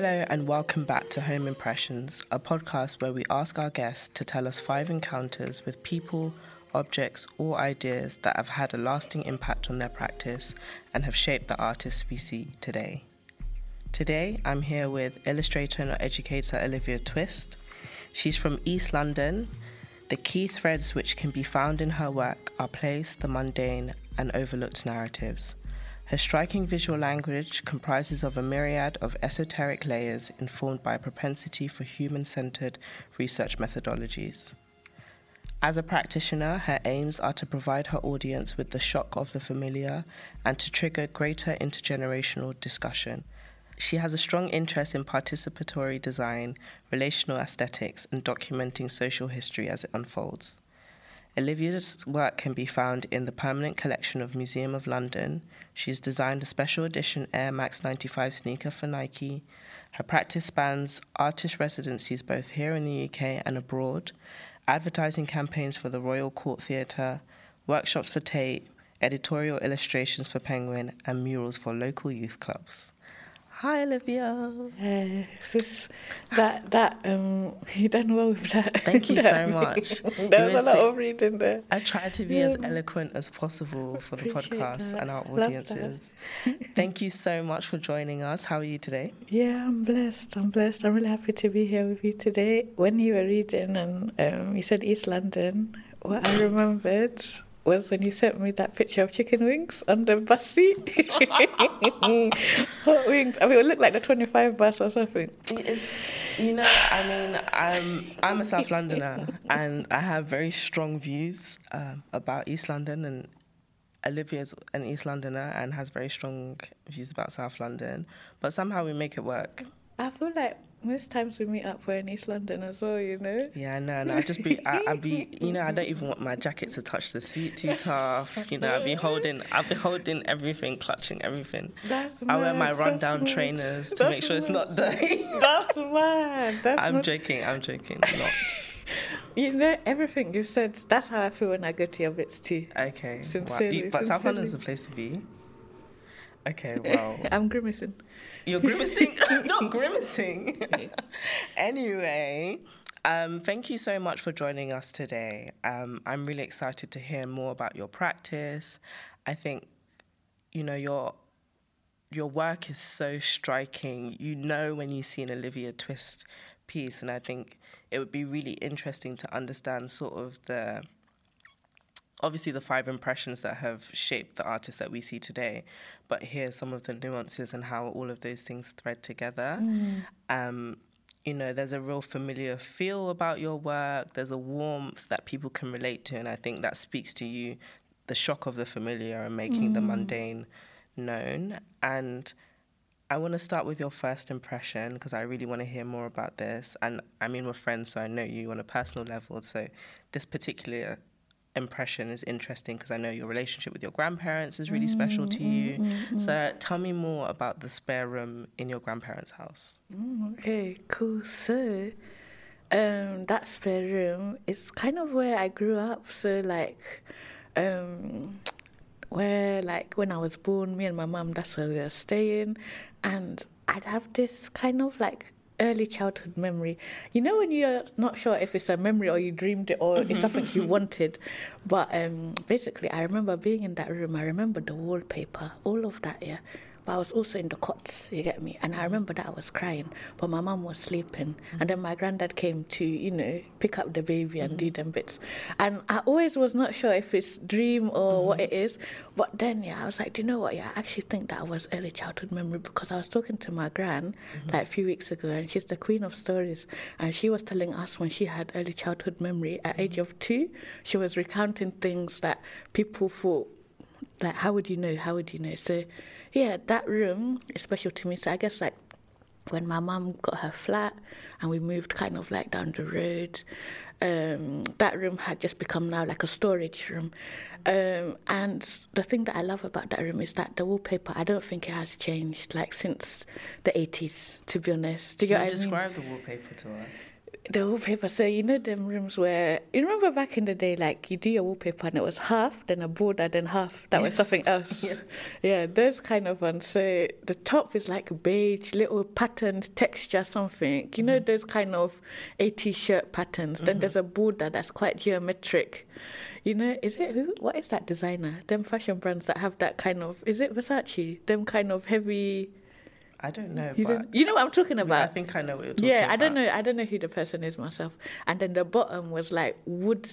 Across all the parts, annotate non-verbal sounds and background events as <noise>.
Hello, and welcome back to Home Impressions, a podcast where we ask our guests to tell us five encounters with people, objects, or ideas that have had a lasting impact on their practice and have shaped the artists we see today. Today, I'm here with illustrator and educator Olivia Twist. She's from East London. The key threads which can be found in her work are place, the mundane, and overlooked narratives. Her striking visual language comprises of a myriad of esoteric layers informed by a propensity for human centered research methodologies. As a practitioner, her aims are to provide her audience with the shock of the familiar and to trigger greater intergenerational discussion. She has a strong interest in participatory design, relational aesthetics, and documenting social history as it unfolds. Olivia's work can be found in the permanent collection of Museum of London. She has designed a special edition Air Max 95 sneaker for Nike. Her practice spans artist residencies both here in the UK and abroad, advertising campaigns for the Royal Court Theatre, workshops for Tate, editorial illustrations for Penguin, and murals for local youth clubs. Hi, Olivia. Yeah, this, that that um, <laughs> you done well with that. Thank you so much. <laughs> there was a lot of reading there. I tried to be yeah. as eloquent as possible for the podcast that. and our audiences. Thank you so much for joining us. How are you today? Yeah, I'm blessed. I'm blessed. I'm really happy to be here with you today. When you were reading and um, you said East London, what I remembered was when you sent me that picture of chicken wings on the bus seat. <laughs> Hot wings. I mean, it looked like the 25 bus or something. It's, you know, I mean, I'm, I'm a South Londoner and I have very strong views um, about East London and Olivia's an East Londoner and has very strong views about South London, but somehow we make it work. I feel like most times we meet up for in East London as well, you know. Yeah, no, no. I just be, I, I be, <laughs> you know, I don't even want my jacket to touch the seat too <laughs> tough. You know, I be holding, I be holding everything, clutching everything. That's I wear my rundown trainers to That's make sure mad. it's not dirty. <laughs> That's mad. That's I'm mad. joking. I'm joking. Not. You know everything you said. That's how I feel when I go to your bits too. Okay. Sincerely, wow. But South London's the place to be. Okay. Well. I'm grimacing. You're grimacing? <laughs> Not grimacing. <laughs> anyway, um, thank you so much for joining us today. Um, I'm really excited to hear more about your practice. I think, you know, your your work is so striking. You know when you see an Olivia Twist piece, and I think it would be really interesting to understand sort of the obviously the five impressions that have shaped the artist that we see today, but here's some of the nuances and how all of those things thread together. Mm. Um, you know, there's a real familiar feel about your work. There's a warmth that people can relate to, and I think that speaks to you, the shock of the familiar and making mm. the mundane known. And I want to start with your first impression because I really want to hear more about this. And I mean, we're friends, so I know you on a personal level. So, this particular impression is interesting because I know your relationship with your grandparents is really mm, special to mm, you. Mm, mm, so tell me more about the spare room in your grandparents' house. Mm, okay, cool. So um, that spare room is kind of where I grew up. So like. Um, where like when I was born, me and my mum, that's where we were staying, and I'd have this kind of like early childhood memory. You know when you're not sure if it's a memory or you dreamed it or it's mm-hmm. something you wanted. But um, basically, I remember being in that room. I remember the wallpaper, all of that. Yeah, but I was also in the cots, you get me? And I remember that I was crying, but my mum was sleeping. Mm-hmm. And then my granddad came to, you know, pick up the baby and mm-hmm. do them bits. And I always was not sure if it's dream or mm-hmm. what it is. But then, yeah, I was like, do you know what? Yeah, I actually think that was early childhood memory because I was talking to my gran mm-hmm. like a few weeks ago, and she's the queen of stories. And she was telling us when she had early childhood memory at age of two, she was recounting things that people thought, like, how would you know? How would you know? So, yeah, that room is special to me. So I guess like when my mum got her flat and we moved kind of like down the road, um, that room had just become now like a storage room. Um, and the thing that I love about that room is that the wallpaper, I don't think it has changed like since the 80s, to be honest. Do you, describe mean? the wallpaper to us? The wallpaper. So you know them rooms where you remember back in the day, like you do your wallpaper and it was half, then a border, then half. That was something else. <laughs> Yeah. yeah, those kind of ones. So the top is like beige, little patterned texture, something. You know mm-hmm. those kind of a t-shirt patterns. Then mm-hmm. there's a border that's quite geometric. You know, is it who? What is that designer? Them fashion brands that have that kind of. Is it Versace? Them kind of heavy. I don't know, You, but don't, you know what I'm talking about. I think I know what you're talking Yeah, about. Yeah, I don't know. I don't know who the person is myself. And then the bottom was like wood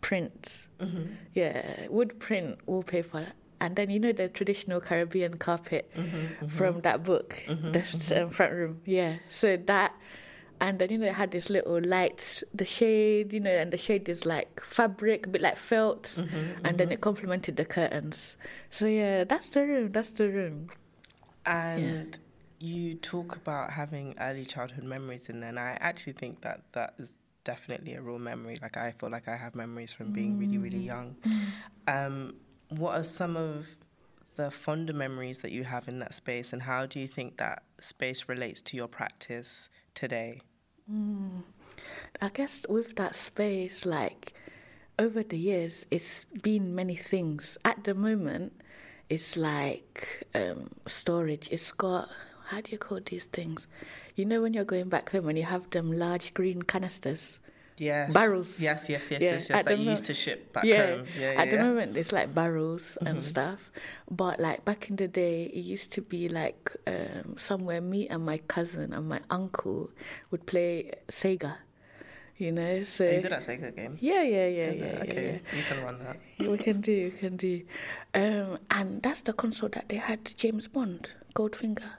print. Mm-hmm. Yeah, wood print wallpaper. And then you know the traditional Caribbean carpet Mm-hmm, from that book, the um, front room. Yeah, so that. And then you know it had this little light, the shade, you know, and the shade is like fabric, a bit like felt, Mm-hmm, and then it complemented the curtains. So yeah, that's the room. That's the room. And you talk about having early childhood memories in there, and I actually think that that is definitely a real memory. Like I feel like I have memories from being really, really young. Um, what are some of the fonder memories that you have in that space, and how do you think that space relates to your practice today? I guess with that space, like over the years, it's been many things. At the moment, it's like um, storage. It's got how do you call these things? You know, when you're going back home and you have them large green canisters. Yes. Barrels. Yes, yes, yes, Yeah, yes, yes. at That you used to ship back yeah, home. Yeah, yeah. at the moment it's like barrels and stuff. But like back in the day, it used to be like um, somewhere me and my cousin and my uncle would play Sega. You know, so Are you good at Sega game? yeah, yeah, yeah, Is yeah, it? yeah, okay, you can run that. We can do, we can do. Um, and that's the console that they had James Bond, Goldfinger.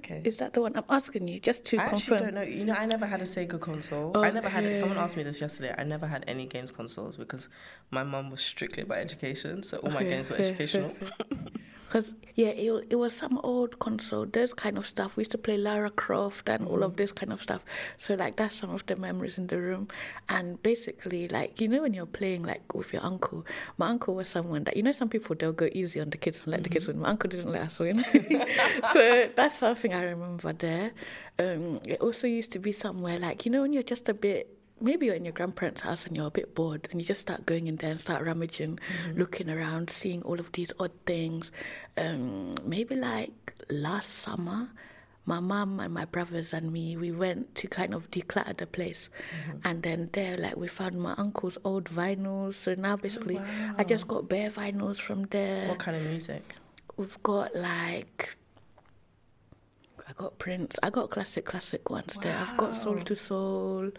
Okay. Is that the one? I'm asking you just to I actually confirm. don't know. You know, I never had a Sega console. I never had. it. Someone asked me this yesterday. I never had any games consoles because my mum was strictly about education, so all my games were fair, fair, educational. Because yeah, it, it was some old console, those kind of stuff. We used to play Lara Croft and all Mm-hmm. of this kind of stuff. So like that's some of the memories in the room. And basically, like you know, when you're playing like with your uncle, my uncle was someone that you know, some people they'll go easy on the kids and let the kids Mm-hmm. win. My uncle didn't let us win, <laughs> <laughs> so that's something I remember there. Um, it also used to be somewhere like you know when you're just a bit maybe you're in your grandparents' house and you're a bit bored and you just start going in there and start rummaging, looking around, seeing all of these odd things. Um, maybe like last summer, my mum and my brothers and me, we went to kind of declutter the place. And then there, like, we found my uncle's old vinyls. So now basically, I just got bare vinyls from there. What kind of music? We've got like I got Prince. I got classic classic ones there. I've got Soul II Soul.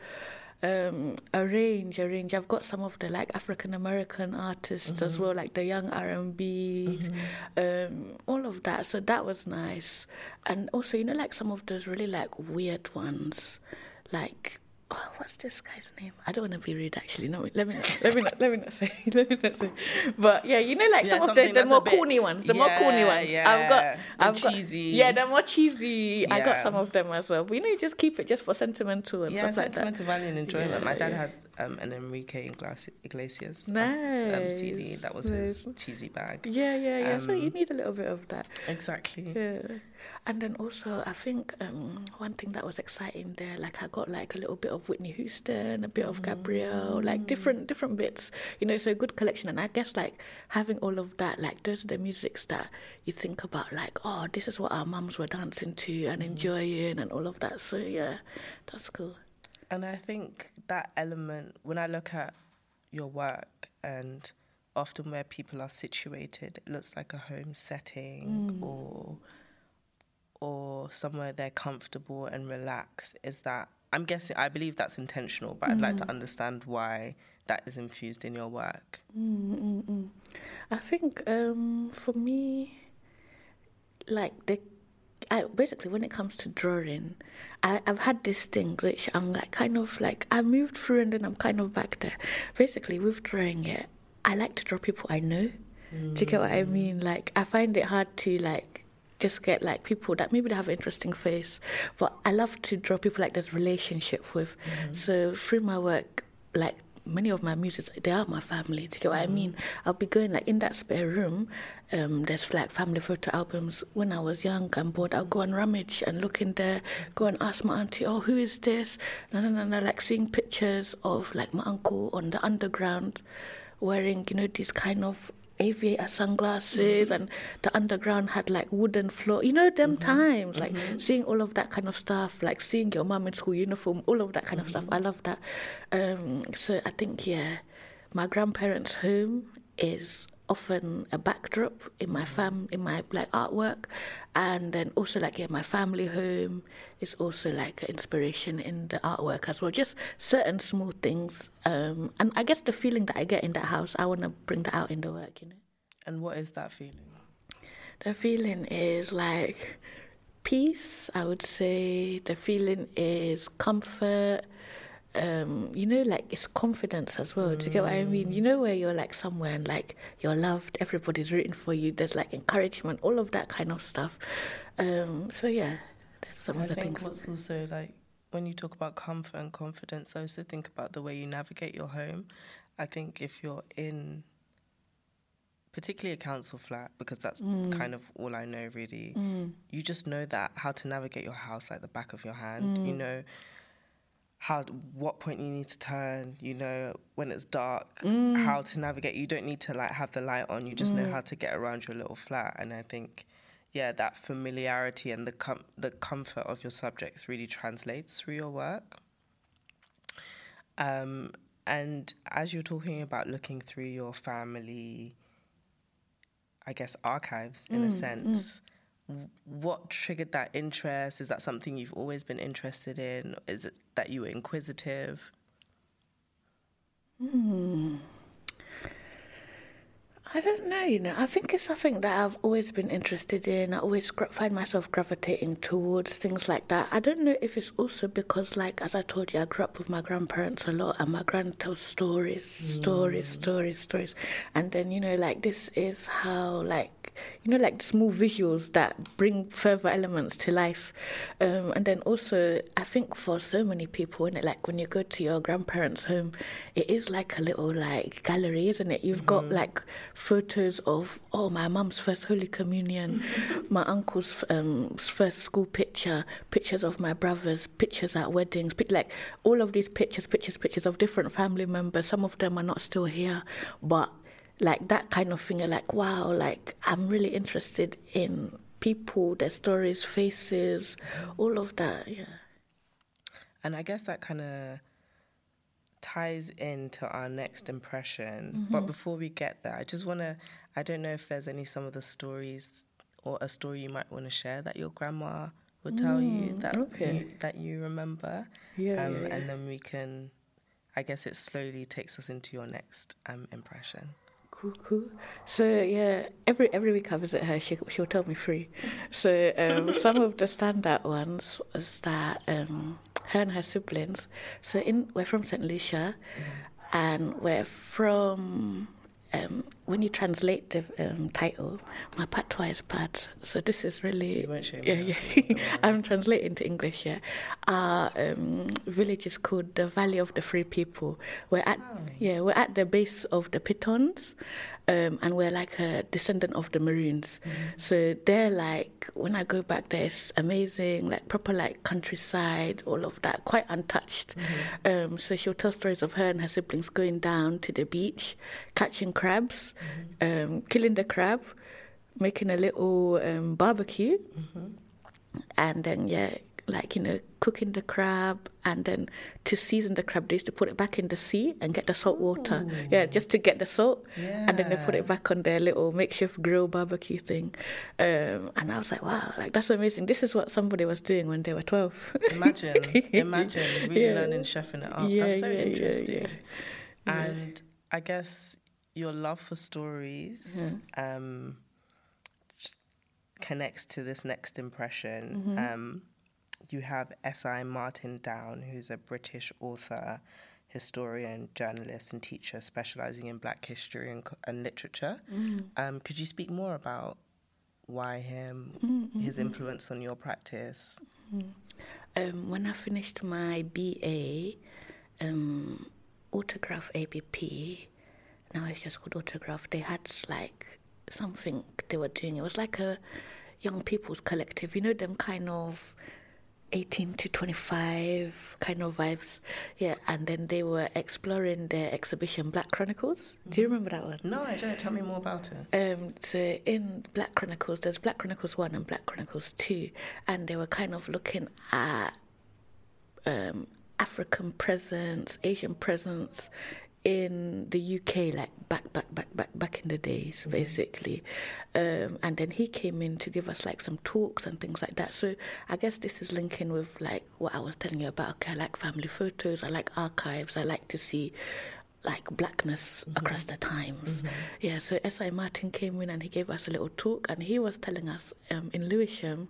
Um, a range, a range. I've got some of the like African American artists as well, like the young R and B, um, all of that. So that was nice, and also you know like some of those really like weird ones, like oh, what's this guy's name? I don't want to be rude actually. No, let me not, let me not, let me not say, <laughs> let me not say. But yeah, you know like Yeah, some of the, the more bit- corny ones, the more corny Yeah, ones. I've got, I've got, cheesy. yeah, the more cheesy. I got some of them as well. But you know, you just keep it just for sentimental and Yeah, stuff like that. Yeah, sentimental value and enjoyment. my dad yeah. had um, an Enrique Iglesias um, Nice. CD. That was his cheesy bag. Yeah, yeah, yeah. so you Um, need a little bit of that. Exactly. Yeah. And then also, I think um, one thing that was exciting there, like I got like a little bit of Whitney Houston, a bit of Gabrielle, like different different bits. You know, so a good collection. And I guess like having all of that, like those are the musics that you think about, like oh, this is what our mums were dancing to and enjoying and all of that. So yeah, that's cool. And I think that element, when I look at your work and often where people are situated, it looks like a home setting mm. or or somewhere they're comfortable and relaxed. Is that I'm guessing I believe that's intentional, but I'd like to mm. understand why that is infused in your work. Mm-mm-mm. I think um, for me, like the, I basically when it comes to drawing, I, I've had this thing which I'm like kind of like I moved through and then I'm kind of back there. Basically, with drawing it, I like to draw people I know. Do you get what I mm. mean? Like I find it hard to like just get like people that maybe they have an interesting face, but I love to draw people like there's relationship with. Mm-hmm. So through my work, like many of my muses they are my family. Do you get what I mean? I'll be going like in that spare room. Um, there's like family photo albums. When I was young and bored, I'll go and rummage and look in there. Go and ask my auntie, "Oh, who is this?" No, no, no, no. Like seeing pictures of like my uncle on the underground, wearing you know these kind of aviator sunglasses mm-hmm. and the underground had like wooden floor you know them mm-hmm. times like mm-hmm. seeing all of that kind of stuff like seeing your mum in school uniform all of that kind of stuff mm-hmm. i love that um, so i think yeah my grandparents home is often a backdrop in my fam in my like artwork. And then also like yeah my family home is also like inspiration in the artwork as well. Just certain small things. Um, and i guess the feeling that i get in that house i want to bring that out in the work you know? And what is that feeling? The feeling is like peace i would say. The feeling is comfort um, you know, like it's confidence as well. Do you get what I mean? You know, where you're like somewhere and like you're loved, everybody's rooting for you, there's like encouragement, all of that kind of stuff. Um, so, yeah, that's some I of the think things. what's also like when you talk about comfort and confidence, I also think about the way you navigate your home. I think if you're in particularly a council flat because that's mm. kind of all I know really. Mm. You just know that how to navigate your house like the back of your hand. Mm. You know how what point you need to turn you know when it's dark mm. how to navigate you don't need to like have the light on you just mm. know how to get around your little flat and i think yeah that familiarity and the com- the comfort of your subjects really translates through your work um, and as you're talking about looking through your family i guess archives in mm. a sense what triggered that interest? Is that something you've always been interested in? Is it that you were inquisitive? Hmm. I don't know, you know. I think it's something that I've always been interested in. I always find myself gravitating towards things like that. I don't know if it's also because, like, as I told you, I grew up with my grandparents a lot, and my grand tells stories, mm. stories, stories, stories. And then, you know, like, this is how, like, you know, like small visuals that bring further elements to life. Um, and then also, I think for so many people, in it, like, when you go to your grandparents' home, it is like a little, like, gallery, isn't it? You've mm-hmm. got, like, photos of oh my mum's first Holy Communion, <laughs> my uncle's um, first school picture, pictures of my brothers, pictures at weddings, like all of these pictures, pictures, pictures of different family members. Some of them are not still here, but like that kind of thing. Like wow, like I'm really interested in people, their stories, faces, all of that. Yeah. And I guess that kind of ties into our next impression. Mm-hmm. But before we get there, I just want to, I don't know if there's any some of the stories or a story you might want to share that your grandma would tell mm, you that okay. you, that you remember. Yeah, um, yeah, yeah, And then we can, I guess it slowly takes us into your next um, impression. Cool, cool. So yeah, every every week I visit her, she she'll tell me free. So um, some of the standout ones is that um, her and her siblings. So in we're from St. Lucia, mm-hmm. and we're from. Um, when you translate the um, title, my patois is bad, so this is really yeah, yeah. <laughs> I'm translating to English. Yeah, our um, village is called the Valley of the Free People. We're at oh. yeah, we're at the base of the Pitons, um, and we're like a descendant of the Maroons. Mm-hmm. So they're like, when I go back there, it's amazing, like proper like countryside, all of that, quite untouched. Mm-hmm. Um, so she'll tell stories of her and her siblings going down to the beach, catching crabs, mm-hmm. um, killing the crab, making a little um, barbecue, mm-hmm. and then yeah like you know cooking the crab and then to season the crab they used to put it back in the sea and get the salt water. Yeah just to get the salt. Yeah. and then they put it back on their little makeshift grill barbecue thing. Um, and i was like wow like that's amazing. This is what somebody was doing when they were 12 imagine. <laughs> Imagine really yeah. learning chefing it up. Yeah, that's so yeah, interesting. and i guess your love for stories um, connects to this next impression mm-hmm. um, you have S.I. Martin Down, who's a British author, historian, journalist, and teacher specializing in black history and, and literature. Mm. Um, could you speak more about why him, mm-hmm. his influence on your practice? Mm-hmm. Um, when I finished my BA, um, Autograph ABP. Now it's just called Autograph. They had like something they were doing. It was like a young people's collective. You know them kind of 18 to 25 kind of vibes. Yeah, and then they were exploring their exhibition Black Chronicles. Mm-hmm. Do you remember that one? No, I don't. Tell me more about it. Um, so in Black Chronicles, there's Black Chronicles 1 and Black Chronicles 2, and they were kind of looking at um, African presence, Asian presence in the UK, like back, back, back, back, back in the days, mm-hmm. basically. Um, and then he came in to give us like some talks and things like that. So I guess this is linking with like what I was telling you about. Okay, I like family photos, I like archives, I like to see like blackness mm-hmm. across the times. Mm-hmm. Yeah, so S.I. Martin came in and he gave us a little talk and he was telling us um, in Lewisham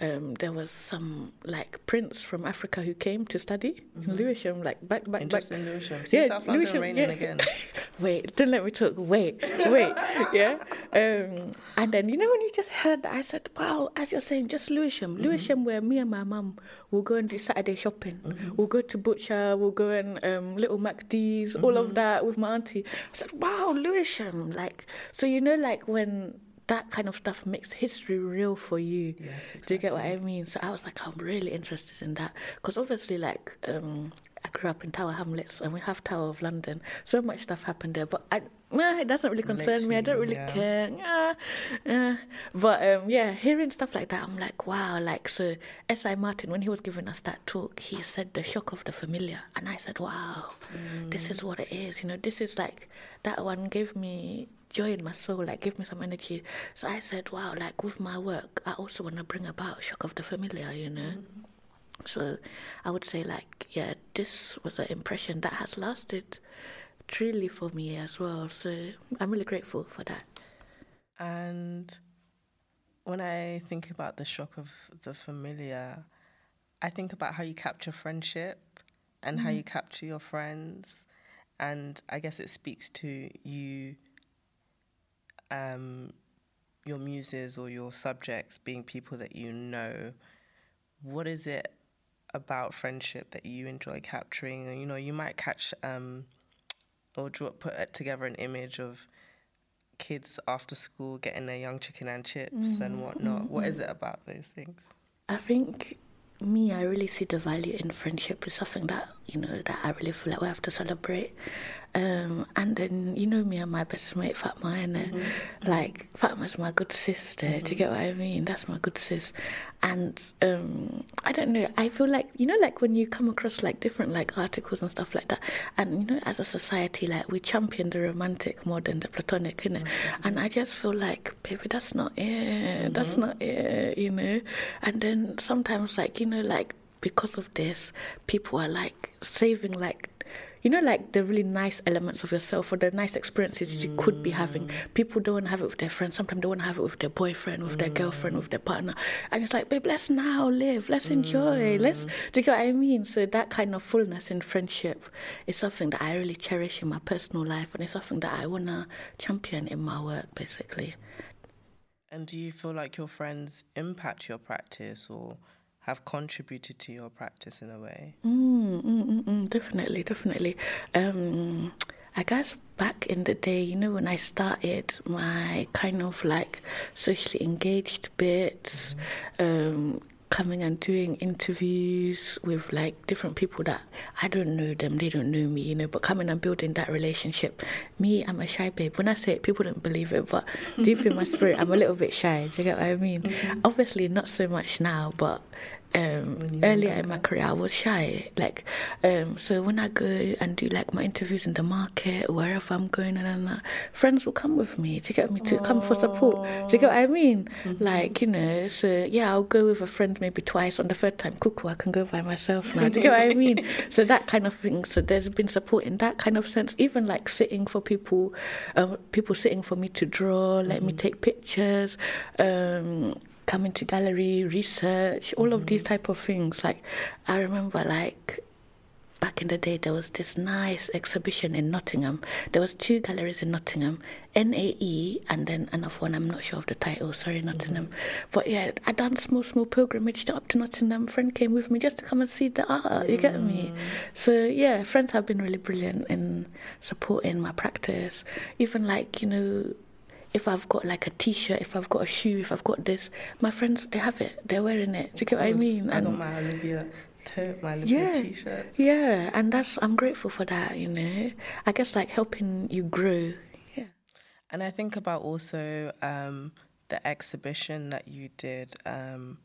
um, there was some like prince from Africa who came to study mm-hmm. in Lewisham, like back, back, back. in Lewisham. See yeah, South London Lewisham, raining yeah. again. <laughs> wait, don't let me talk. Wait, wait, yeah. Um, and then you know when you just heard that, I said, "Wow!" As you're saying, just Lewisham, mm-hmm. Lewisham, where me and my mum will go and do Saturday shopping. Mm-hmm. We'll go to butcher. We'll go and um, little MacD's, all of mm-hmm. that with my auntie. I said, "Wow, Lewisham!" Like so, you know, like when that kind of stuff makes history real for you. Yes, exactly. Do you get what I mean? So I was like, I'm really interested in that because obviously, like, um, I grew up in Tower Hamlets and we have Tower of London. So much stuff happened there, but I, it doesn't really concern me. I don't really yeah. care. Yeah, yeah. But um, yeah, hearing stuff like that, I'm like, wow. Like so, S.I. Martin, when he was giving us that talk, he said the shock of the familiar, and I said, wow, mm. this is what it is. You know, this is like that one gave me joy in my soul, like give me some energy. So I said, wow, like with my work, I also want to bring about shock of the familiar, you know. Mm-hmm. So I would say, like, yeah, this was an impression that has lasted truly for me as well. So I'm really grateful for that. And when I think about the shock of the familiar, I think about how you capture friendship and mm-hmm. how you capture your friends. And I guess it speaks to you um, your muses or your subjects being people that you know, what is it about friendship that you enjoy capturing? You know, you might catch um, or draw, put together an image of kids after school getting their young chicken and chips mm-hmm. and whatnot. Mm-hmm. What is it about those things? I think me, I really see the value in friendship. It's something that you know that I really feel like we have to celebrate. Um, and then you know me and my best mate Fatma, and mm-hmm. like Fatma's my good sister. Mm-hmm. Do you get what I mean? That's my good sis. And um, I don't know. I feel like you know, like when you come across like different like articles and stuff like that, and you know, as a society, like we champion the romantic more than the platonic, innit? Mm-hmm. And I just feel like, baby, that's not it. That's mm-hmm. not it. You know. And then sometimes, like you know, like because of this, people are like saving like you know, like the really nice elements of yourself or the nice experiences mm. you could be having. Mm. People don't want to have it with their friends. Sometimes they want to have it with their boyfriend, with mm. their girlfriend, with their partner. And it's like, babe, let's now live. Let's enjoy. Let's, mm. do you get what I mean? So that kind of fullness in friendship is something that I really cherish in my personal life. And it's something that I want to champion in my work, basically. And do you feel like your friends impact your practice or have contributed to your practice in a way? Mm, mm, mm, mm, definitely, definitely. Um, I guess back in the day, you know, when I started my kind of like socially engaged bits, um, coming and doing interviews with like different people that I don't know them, they don't know me, you know, but coming and building that relationship. Me, I'm a shy babe. When I say it, people don't believe it, but deep in my spirit, I'm a little bit shy. Do you get what I mean? Mm-hmm. Obviously, not so much now, but um, earlier in my career, I was shy. Like, um, so when I go and do like my interviews in the market, wherever I'm going, and, and friends will come with me to get me to Aww. come for support. Do you get what I mean? Mm-hmm. Like, you know, so yeah, I'll go with a friend maybe twice. On the third time, cuckoo, I can go by myself now. Do you get what I mean? <laughs> So that kind of thing. So there's been support in that kind of sense. Even like sitting for people, uh, people sitting for me to draw, let mm-hmm. me take pictures. Um, coming to gallery, research, all mm-hmm. of these mm-hmm. type of things. Like I remember like back in the day, there was this nice exhibition in Nottingham. There was two galleries in Nottingham, NAE, and then another one. I'm not sure of the title. Sorry, Nottingham. Mm-hmm. But yeah, I done small, small pilgrimage up to Nottingham. Friend came with me just to come and see the art. You get mm. me? So yeah, friends have been really brilliant in supporting my practice. Even like you know if I've got like a t-shirt, if I've got a shoe, if I've got this, my friends they have it, they're wearing it. Do you get what I mean? I don't mind Olivia tote, my Olivia yeah, t-shirts. Yeah, and that's I'm grateful for that. You know, I guess like helping you grow. Yeah, and I think about also um, the exhibition that you did. Um,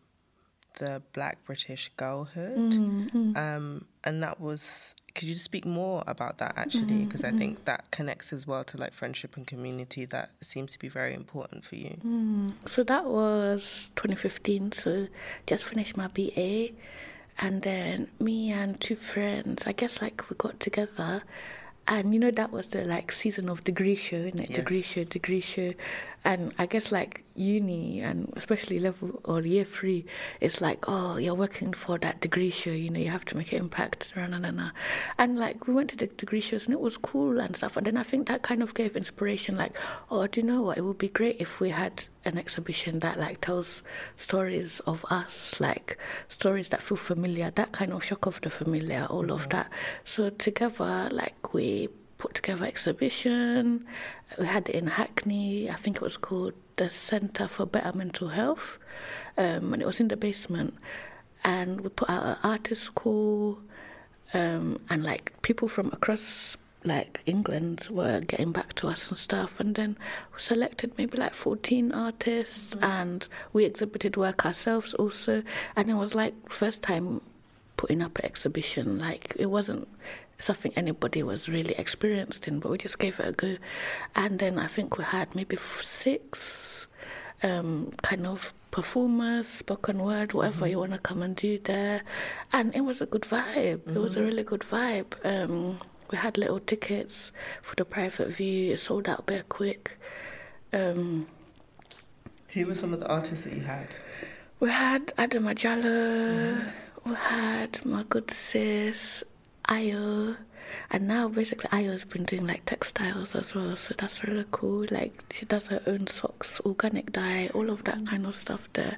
the Black British Girlhood, mm-hmm. um, and that was could you speak more about that actually because mm-hmm. i think that connects as well to like friendship and community that seems to be very important for you mm. so that was 2015 so just finished my ba and then me and two friends i guess like we got together and you know that was the like season of degree show, it? Yes. Degree show, degree show, and I guess like uni and especially level or year three, it's like oh you're working for that degree show, you know you have to make an impact, rah, rah, rah, and like we went to the degree shows and it was cool and stuff, and then I think that kind of gave inspiration, like oh do you know what it would be great if we had an exhibition that like tells stories of us, like stories that feel familiar, that kind of shock of the familiar, all mm-hmm. of that. So together, like we put together exhibition. We had it in Hackney. I think it was called the Centre for Better Mental Health, um, and it was in the basement. And we put out an artist school, um, and like people from across like England were getting back to us and stuff. And then we selected maybe like 14 artists mm-hmm. and we exhibited work ourselves also. And it was like first time putting up an exhibition. Like it wasn't something anybody was really experienced in, but we just gave it a go. And then I think we had maybe six um, kind of performers, spoken word, whatever mm-hmm. you want to come and do there. And it was a good vibe. Mm-hmm. It was a mm-hmm. really good vibe. Um, we had little tickets for the private view. It sold out very quick. Um, Who were some of the artists that you had? We had Adam Ajala. Mm-hmm. We had my good sis Ayo. And now basically Ayo's been doing like textiles as well, so that's really cool. Like she does her own socks, organic dye, all of that kind of stuff there.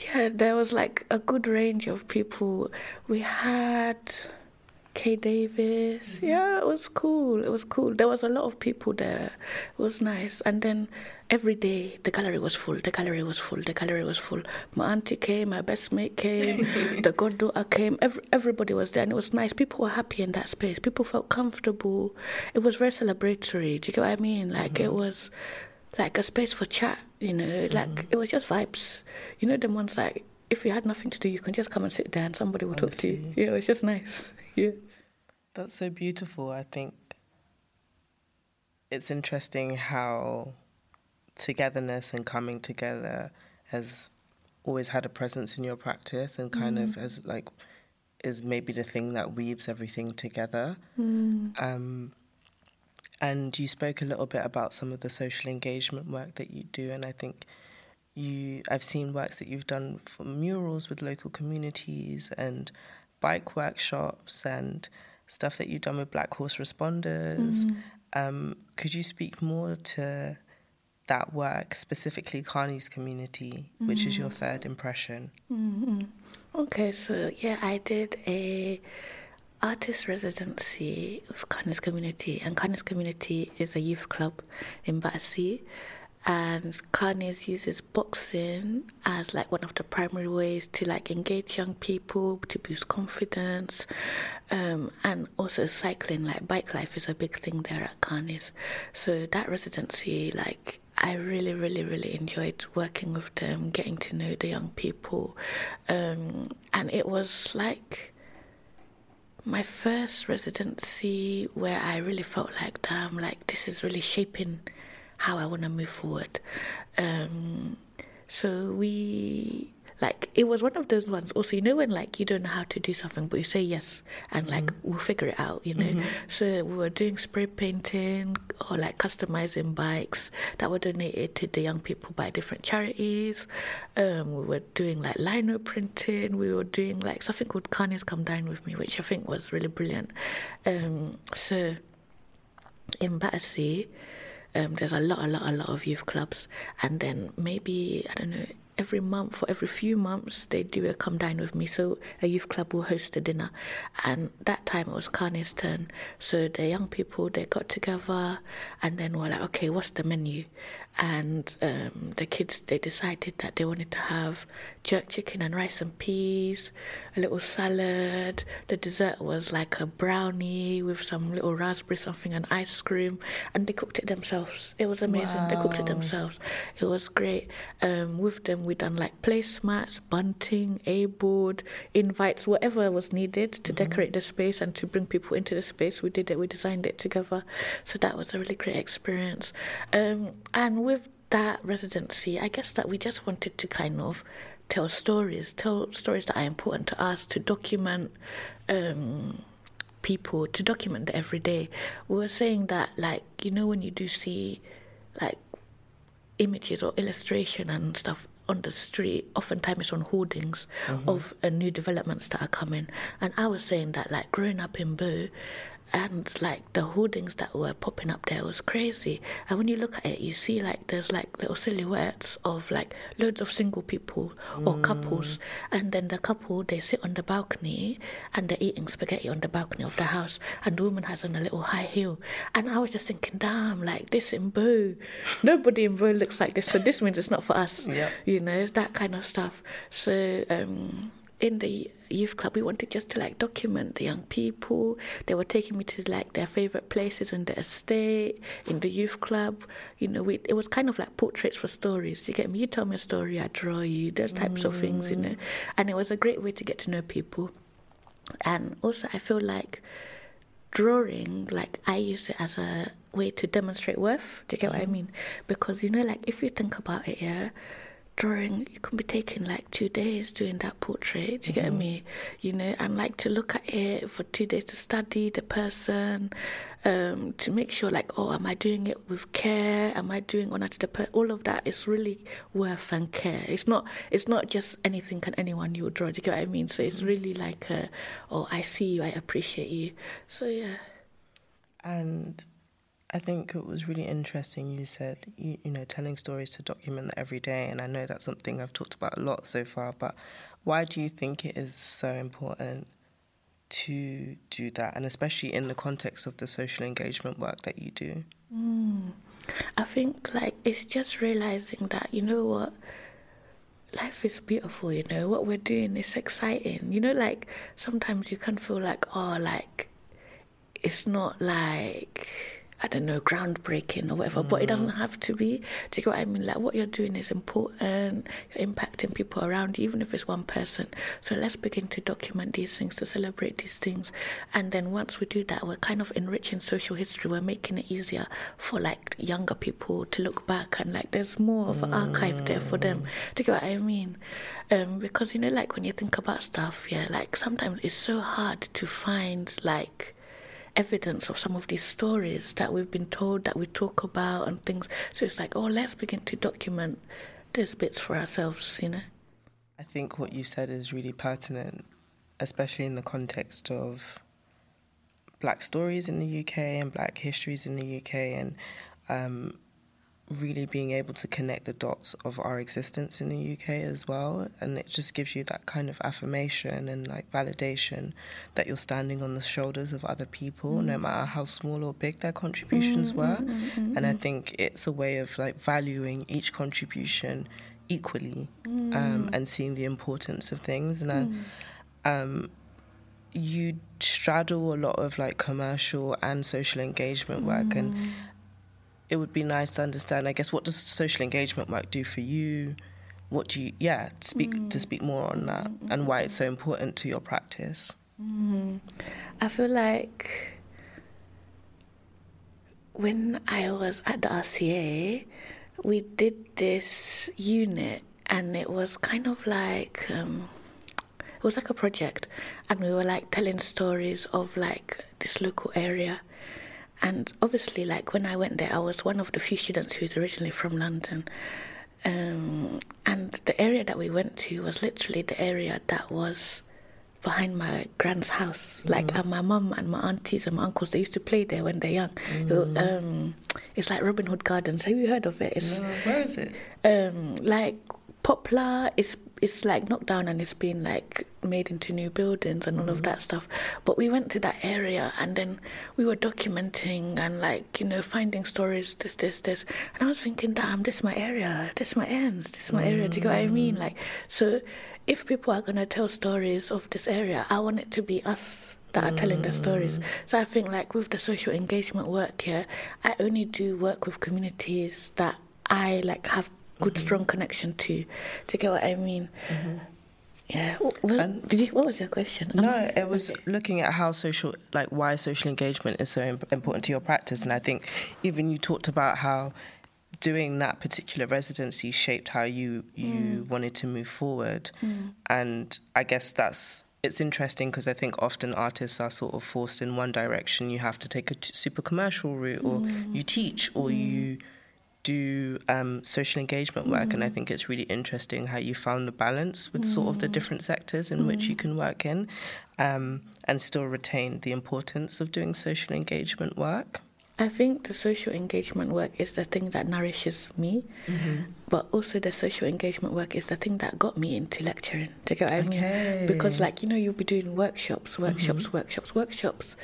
Yeah, there was like a good range of people. We had Kay Davis. Mm-hmm. Yeah, it was cool. It was cool. There was a lot of people there. It was nice. And then every day the gallery was full. The gallery was full. The gallery was full. My auntie came. My best mate came. <laughs> the goddaughter came. Every, everybody was there, and it was nice. People were happy in that space. People felt comfortable. It was very celebratory. Do you get what I mean? Like mm-hmm. it was like a space for chat. You know, like mm-hmm. it was just vibes. You know, the ones like if you had nothing to do, you can just come and sit there and somebody will talk to you. Yeah, it was just nice. <laughs> Yeah. That's so beautiful. I think it's interesting how togetherness and coming together has always had a presence in your practice and kind mm. of as like is maybe the thing that weaves everything together. Mm. Um, and you spoke a little bit about some of the social engagement work that you do, and I think you I've seen works that you've done for murals with local communities and bike workshops and stuff that you've done with Black Horse Responders. Mm. Um, could you speak more to that work, specifically Carney's community, mm. which is your mm. third impression? Mm-hmm. Okay, so yeah, I did a artist residency of Carney's community, and Carney's community is a youth club in Battersea and Carney's uses boxing as like one of the primary ways to like engage young people to boost confidence um, and also cycling like bike life is a big thing there at Carney's so that residency like I really really really enjoyed working with them getting to know the young people um, and it was like my first residency where I really felt like damn like this is really shaping how I want to move forward. Um, so we like it was one of those ones. Also, you know when like you don't know how to do something, but you say yes, and like Mm-hmm. we'll figure it out. You know. So we were doing spray painting or like customizing bikes that were donated to the young people by different charities. Um, we were doing like lino printing. We were doing like something called Carney's Come Dine with Me, which I think was really brilliant. Um, so in Battersea, um, there's a lot, a lot, a lot of youth clubs, and then maybe I don't know every month or every few months they do a come dine with me. So a youth club will host a dinner, and that time it was Kane's turn. So the young people they got together, and then we're like, okay, what's the menu? And um, the kids they decided that they wanted to have jerk chicken and rice and peas, a little salad. The dessert was like a brownie with some little raspberry something and ice cream, and they cooked it themselves. It was amazing. They cooked it themselves. It was great. Um, with them, we done like placemats, bunting, a board, invites, whatever was needed to decorate the space and to bring people into the space. We did it. We designed it together. So that was a really great experience. Um, and with that residency, I guess that we just wanted to kind of tell stories, tell stories that are important to us, to document. Um, people to document the everyday. We were saying that, like, you know, when you do see, like, images or illustration and stuff on the street, oftentimes it's on hoardings of uh, new developments that are coming. And I was saying that, like, growing up in Bow, and like the hoardings that were popping up there was crazy. And when you look at it, you see like there's like little silhouettes of like loads of single people or couples, and then the couple they sit on the balcony and they're eating spaghetti on the balcony of the house, and the woman has on a little high heel. And I was just thinking, damn, like this in Bow, nobody in Bow looks like this. So this means it's not for us. Yep. You know that kind of stuff. So. um in the youth club, we wanted just to like document the young people. They were taking me to like their favorite places in the estate, in the youth club. You know, we, it was kind of like portraits for stories. You get me? You tell me a story, I draw you. Those types of things, you know. Mm. And it was a great way to get to know people. And also, I feel like drawing, like I use it as a way to demonstrate worth. Do you get what I mm. mean? Because you know, like if you think about it, yeah, drawing you can be taking like two days doing that portrait. Do you get me? You know, and like to look at it for two days to study the person, um, to make sure like, oh, am I doing it with care? Am I doing honor to the per? All of that is really worth and care. It's not. It's not just anything can anyone you draw. Do you get what I mean? So it's really like, a, oh, I see you, I appreciate you. So yeah. And I think it was really interesting. You said, you, you know, telling stories to document the everyday. And I know that's something I've talked about a lot so far. But why do you think it is so important to do that? And especially in the context of the social engagement work that you do? Mm. I think like it's just realizing that you know what life is beautiful, you know, what we're doing is exciting. You know, like sometimes you can feel like, oh, like it's not like I don't know, groundbreaking or whatever, but it doesn't have to be. Do you get what I mean? Like what you're doing is important, you're impacting people around you, even if it's one person. So let's begin to document these things, to celebrate these things. And then once we do that, we're kind of enriching social history. We're making it easier for like younger people to look back and like there's more of an archive there for them. Do you get what I mean? Um, because you know, like when you think about stuff, yeah, like sometimes it's so hard to find like evidence of some of these stories that we've been told that we talk about and things. So it's like, oh, let's begin to document these bits for ourselves, you know. I think what you said is really pertinent, especially in the context of black stories in the UK and black histories in the UK, and um, really being able to connect the dots of our existence in the UK as well. And it just gives you that kind of affirmation and like validation that you're standing on the shoulders of other people, no mm. matter how small or big their contributions mm, were. Mm, and I think it's a way of like valuing each contribution equally um, and seeing the importance of things. And I, um, you straddle a lot of like commercial and social engagement work and it would be nice to understand i guess what does social engagement work do for you? What do you yeah speak to speak more on that and why it's so important to your practice. I feel like when I was at the RCA, we did this unit and it was kind of like um, it was like a project, and we were like telling stories of like this local area. And obviously, like when I went there, I was one of the few students who's originally from London. Um, and the area that we went to was literally the area that was behind my grand's house. Mm. Like uh, my mum and my aunties and my uncles, they used to play there when they're young. Mm. um, it's like Robin Hood Gardens. Have you heard of it? It's, no. Where is it? Um, like Poplar. It's it's like knocked down and it's been like made into new buildings and all mm. of that stuff. But we went to that area and then we were documenting and like you know finding stories. This this this. And I was thinking, damn, this is my area. This is my ends. This is my area. Do you get what I mean? Like so if people are going to tell stories of this area, I want it to be us that are telling the stories. Mm. So I think, like with the social engagement work here, I only do work with communities that I like have good, mm-hmm. strong connection to. To get what I mean. Mm-hmm. Yeah. Well, did you? What was your question? No, it was looking at how social, like why social engagement is so important to your practice, and I think even you talked about how doing that particular residency shaped how you you mm. wanted to move forward mm. and i guess that's it's interesting because i think often artists are sort of forced in one direction you have to take a t- super commercial route or mm. you teach or mm. you do um, social engagement work and i mm. think it's really interesting how you found the balance with sort of the mm. different sectors in which you can work in um, and still retain the importance of doing social engagement work I think the social engagement work is the thing that nourishes me, mm-hmm. but also the social engagement work is the thing that got me into lecturing. Do you get what I okay. mean? Because, like, you know, you'll be doing workshops, workshops, mm-hmm. workshops, workshops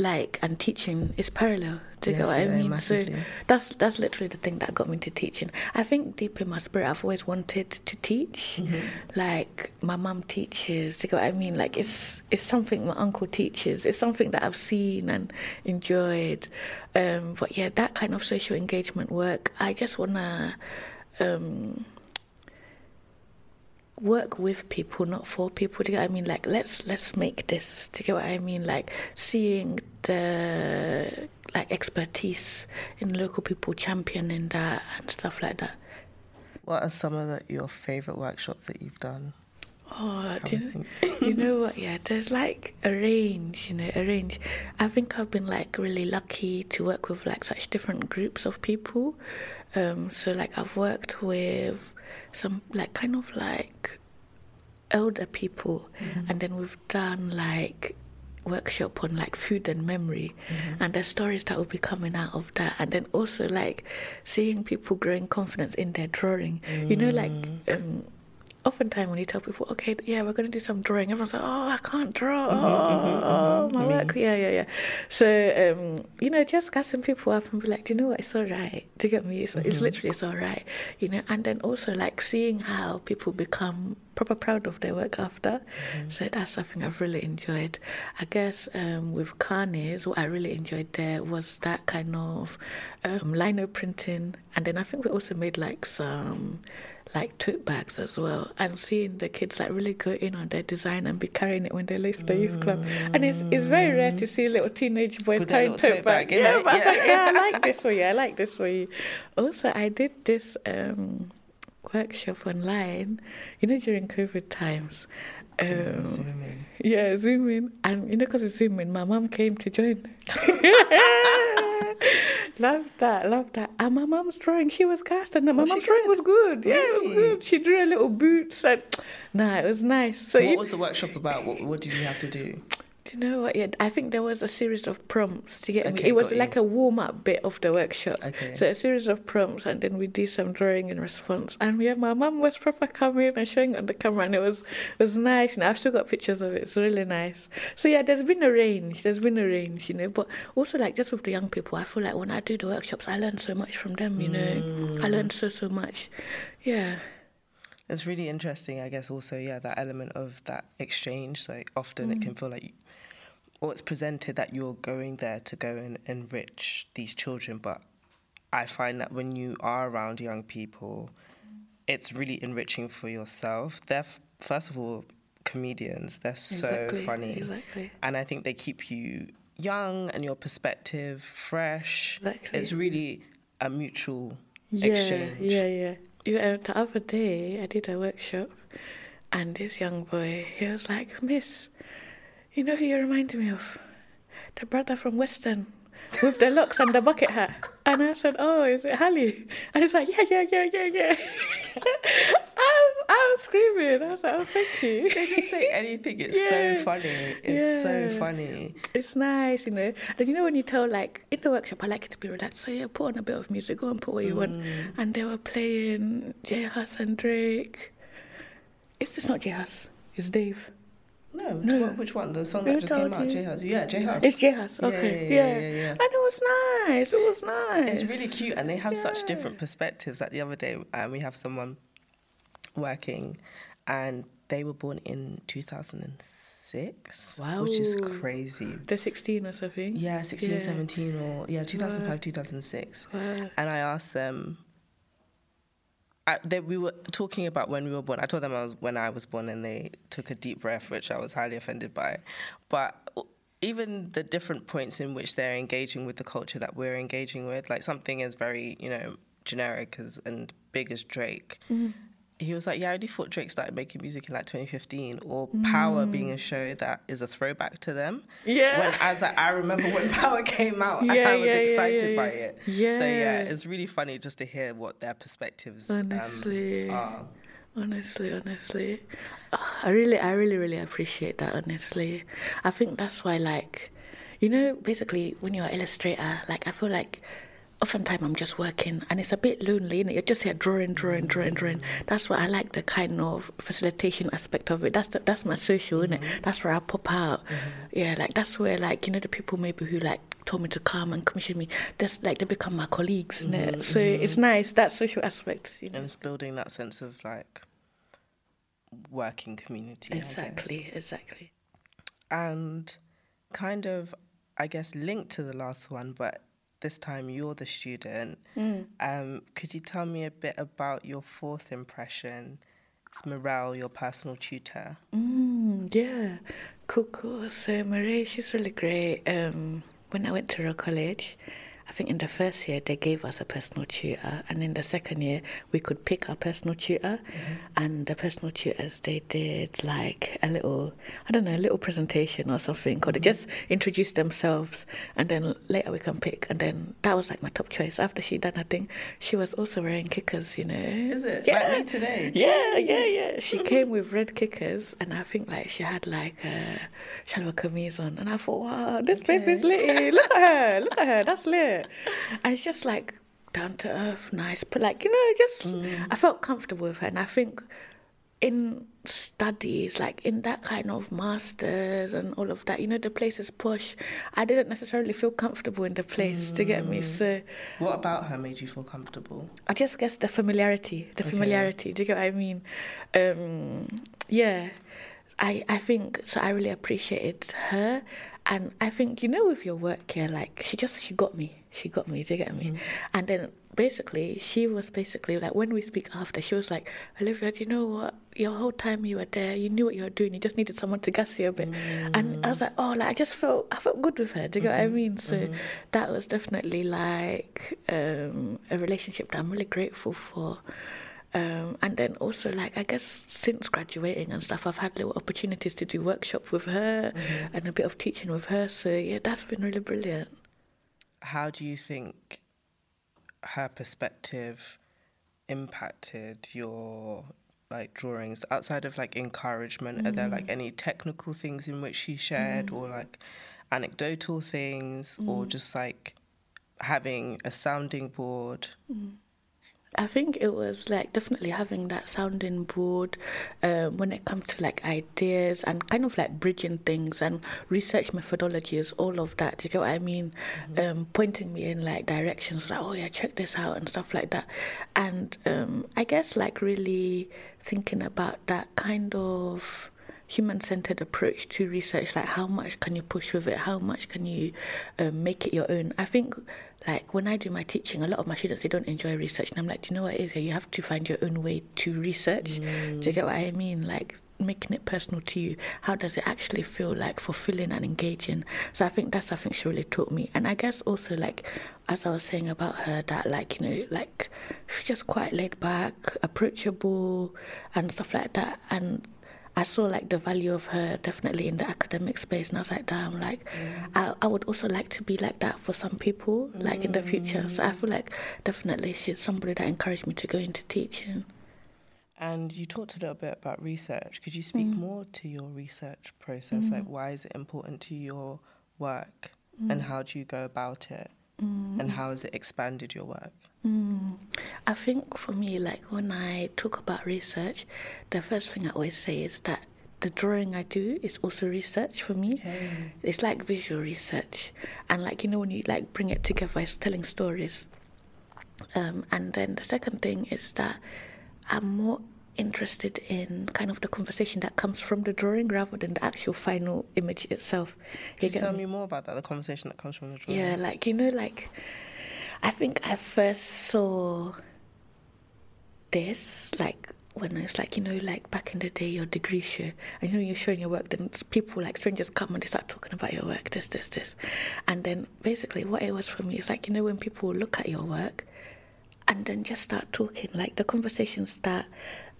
like and teaching is parallel. Do you yes, get what I mean? Massively. So that's that's literally the thing that got me into teaching. I think deep in my spirit, I've always wanted to teach. Mm-hmm. Like my mum teaches. Do you get what I mean? Like it's it's something my uncle teaches. It's something that I've seen and enjoyed. Um, but yeah, that kind of social engagement work, I just wanna. Um, work with people, not for people. Do you I mean? Like let's let's make this. Do you get what I mean? Like seeing the like expertise in local people championing that and stuff like that. What are some of the, your favorite workshops that you've done? Oh, you, <laughs> you know <laughs> what? Yeah, there's like a range, you know, a range. I think I've been like really lucky to work with like such different groups of people. Um, so like I've worked with some like kind of like elder people, mm-hmm. and then we've done like workshop on like food and memory mm-hmm. and the stories that will be coming out of that and then also like seeing people growing confidence in their drawing mm. you know like mm. um, oftentimes when you tell people, okay, yeah, we're going to do some drawing, everyone's like, oh, I can't draw. Mm-hmm, mm-hmm, oh, mm-hmm, my work. Yeah, yeah, yeah. So, um, you know, just gassing people up and be like, do you know what? It's all right. Do you get me? It's, mm-hmm. it's literally, it's all right. You know, and then also like seeing how people become proper proud of their work after. Mm-hmm. So that's something I've really enjoyed. I guess um, with Carnes, what I really enjoyed there was that kind of um, lino printing. And then I think we also made like some like tote bags as well and seeing the kids like really go in on their design and be carrying it when they leave the youth club and it's it's very rare to see little teenage boys carrying tote, tote bag, bag yeah, yeah. I like, yeah I like this for you I like this for you <laughs> also I did this um, workshop online you know during COVID times um, zooming. Yeah, zooming. And you know, because it's zooming, my mom came to join. <laughs> <laughs> love that, love that. And my mom's drawing, she was casting and my mom's drawing was good. Yeah, it was good. She drew a little boots, and <tsk> nah, it was nice. So, what was the workshop about? What, what did you have to do? Do you know what? Yeah, I think there was a series of prompts to get okay, me. It was like you. a warm up bit of the workshop. Okay. So a series of prompts, and then we do some drawing in response. And yeah, my mum was proper coming and showing on the camera, and it was it was nice. And I've still got pictures of it. It's really nice. So yeah, there's been a range. There's been a range, you know. But also like just with the young people, I feel like when I do the workshops, I learn so much from them. You know, mm. I learn so so much. Yeah. It's really interesting, I guess. Also, yeah, that element of that exchange. So often mm. it can feel like or it's presented that you're going there to go and enrich these children, but I find that when you are around young people, it's really enriching for yourself. They're first of all comedians. They're so exactly, funny, exactly. and I think they keep you young and your perspective fresh. Exactly. It's really a mutual yeah, exchange. Yeah, yeah. The other day I did a workshop, and this young boy, he was like, "Miss, you know who you remind me of? The brother from Western." With the locks and the bucket hat, and I said, "Oh, is it Hallie?" And he's like, "Yeah, yeah, yeah, yeah, yeah." <laughs> I was, I was screaming. I was like, "Oh, thank you." They just say anything. It's Yeah. so funny. It's so funny. It's nice, you know. And you know when you tell like in the workshop, I like it to be relaxed. So yeah, put on a bit of music, go and put what you want. Mm. And they were playing J Hus and Drake. It's just not J Hus. It's Dave. No, No. which one? The song that just came out? J Hus. Yeah, J Hus. It's J Hus. Okay. yeah, Yeah, yeah, yeah, yeah. And it was nice. It was nice. It's really cute, and they have such different perspectives. Like the other day, um, we have someone working, and they were born in 2006, Wow. which is crazy. They're 16 or something. Yeah, 16, Yeah. 17, or yeah, 2005, 2006. Wow. And I asked them. I, they, we were talking about when we were born. I told them I was when I was born, and they took a deep breath, which I was highly offended by. But even the different points in which they're engaging with the culture that we're engaging with, like something as very you know generic as and big as Drake. Mm-hmm. He was like, "Yeah, I only thought Drake started making music in like 2015, or Power being a show that is a throwback to them." Yeah. When as I, I remember when <laughs> Power came out, Yeah, I was yeah, yeah, excited yeah, by yeah. it. So yeah, Yeah. it's really funny just to hear what their perspectives Honestly. um, are. Honestly, honestly, Ah, I really, I really, really appreciate that. Honestly, I think that's why, like, you know, basically, when you're an illustrator, like, I feel like oftentimes I'm just working and it's a bit lonely, and you're just here drawing, drawing, drawing, drawing. That's why I like the kind of facilitation aspect of it. That's the, that's my social, innit? Mm-hmm. That's where I pop out. Mm-hmm. Yeah, like that's where, like, you know, the people maybe who like told me to come and commission me, just like they become my colleagues, innit? Mm-hmm. So it's nice that social aspect. You know? And it's building that sense of like working community. Exactly, exactly. And kind of, I guess, linked to the last one, but this time you're the student. Um, could you tell me a bit about your fourth impression? It's Morale, your personal tutor. Mm, yeah, cool, cool. So Marie, she's really great. Um, when I went to Royal College, I think in the first year they gave us a personal tutor, and in the second year we could pick our personal tutor. Mm-hmm. And the personal tutors they did like a little, I don't know, a little presentation or something, or they mm-hmm. just introduced themselves, and then later we can pick. And then that was like my top choice. After she done her thing, she was also wearing kickers, you know. Is it? Yeah. Like me today? <laughs> Yeah, yeah, yeah. She <laughs> came with red kickers, and I think like she had like a she shalwar kameez on, and I thought, wow, this baby's lit. Look at her, look at her, that's lit. <laughs> And it's just like down to earth, nice, but like you know, just I felt comfortable with her, and I think in studies, like in that kind of masters and all of that, you know, the place is push. I didn't necessarily feel comfortable in the place to get me, so. What about her made you feel comfortable? I just guess the familiarity, the Okay. familiarity. Do you get what I mean? Um, yeah, I I think so. I really appreciated her, and I think you know with your work here, like she just she got me, she got me. Do you get me? Mm. And then basically she was basically like when we speak after, she was like, Olivia, do you know what? Your whole time you were there, you knew what you were doing. You just needed someone to gas you a bit. Mm. And I was like, oh, like I just felt I felt good with her. Do you get what I mm-hmm. mean? So mm-hmm. that was definitely like um, a relationship that I'm really grateful for. Um, and then also, like, I guess since graduating and stuff, I've had little opportunities to do workshops with her mm-hmm. and a bit of teaching with her. So, yeah, that's been really brilliant. How do you think her perspective impacted your like drawings outside of like encouragement? Are there like mm. any technical things in which she shared mm. or like anecdotal things or mm. just like having a sounding board I think it was like definitely having that sounding board um, when it comes to like ideas and kind of like bridging things and research methodologies, all of that. Do you get what I mean? Um, pointing me in like directions like, oh yeah, check this out and stuff like that. And um, I guess like really thinking about that kind of human-centered approach to research like how much can you push with it how much can you um, make it your own i think like when i do my teaching a lot of my students they don't enjoy research and i'm like do you know what it is? You have to find your own way to research. Do you mm. get what i mean? Like making it personal to you. How does it actually feel like fulfilling and engaging? So i think that's something she really taught me. And i guess also like as i was saying about her that like you know like she's just quite laid back, approachable, and stuff like that. And I saw like the value of her definitely in the academic space, and I was like, damn, like mm. I, I would also like to be like that for some people, like mm. in the future. So I feel like definitely she's somebody that encouraged me to go into teaching. And you talked a little bit about research. Could you speak mm. more to your research process? Like, why is it important to your work, and how do you go about it? Mm. And how has it expanded your work? Mm. I think for me, like when I talk about research, the first thing I always say is that the drawing I do is also research for me. Okay. It's like visual research, and like you know when you like bring it together, it's telling stories. Um, and then the second thing is that I'm more interested in kind of the conversation that comes from the drawing rather than the actual final image itself. Can you, tell me more about that, the conversation that comes from the drawing? Yeah, like, you know, like, I think I first saw this, like, when it's like, you know, like back in the day, your degree show, and you know, you're showing your work, then people, like strangers come and they start talking about your work, this, this, this. And then basically, what it was for me is like, you know, when people look at your work and then just start talking, like the conversations start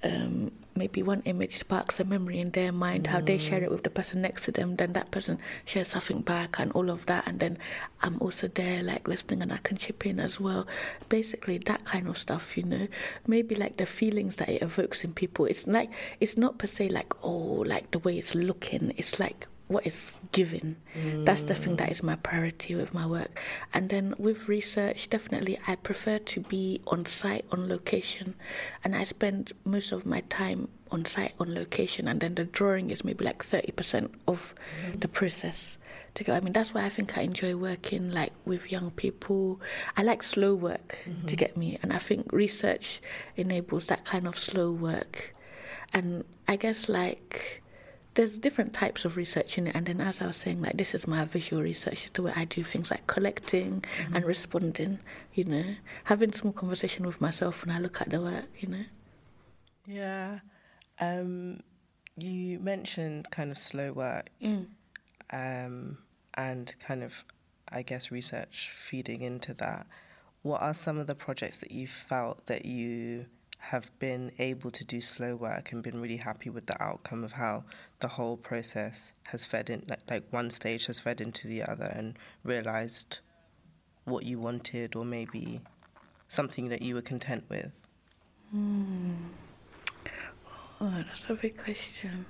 um, maybe one image sparks a memory in their mind, how they share it with the person next to them, then that person shares something back and all of that. And then I'm also there, like listening, and I can chip in as well. Basically, that kind of stuff, you know. Maybe like the feelings that it evokes in people. It's like, it's not per se like, oh, like the way it's looking. It's like, what is given. Mm. That's the thing that is my priority with my work. And then with research, definitely I prefer to be on site, on location. And I spend most of my time on site, on location. And then the drawing is maybe like 30% of mm. the process to go. I mean, that's why I think I enjoy working like with young people. I like slow work mm-hmm. to get me. And I think research enables that kind of slow work. And I guess like there's different types of research in it and then as i was saying like this is my visual research is the way i do things like collecting mm-hmm. and responding you know having small conversation with myself when i look at the work you know yeah um, you mentioned kind of slow work mm. um, and kind of i guess research feeding into that what are some of the projects that you felt that you have been able to do slow work and been really happy with the outcome of how the whole process has fed in like, like one stage has fed into the other and realized what you wanted or maybe something that you were content with. Mm. oh that's a big question.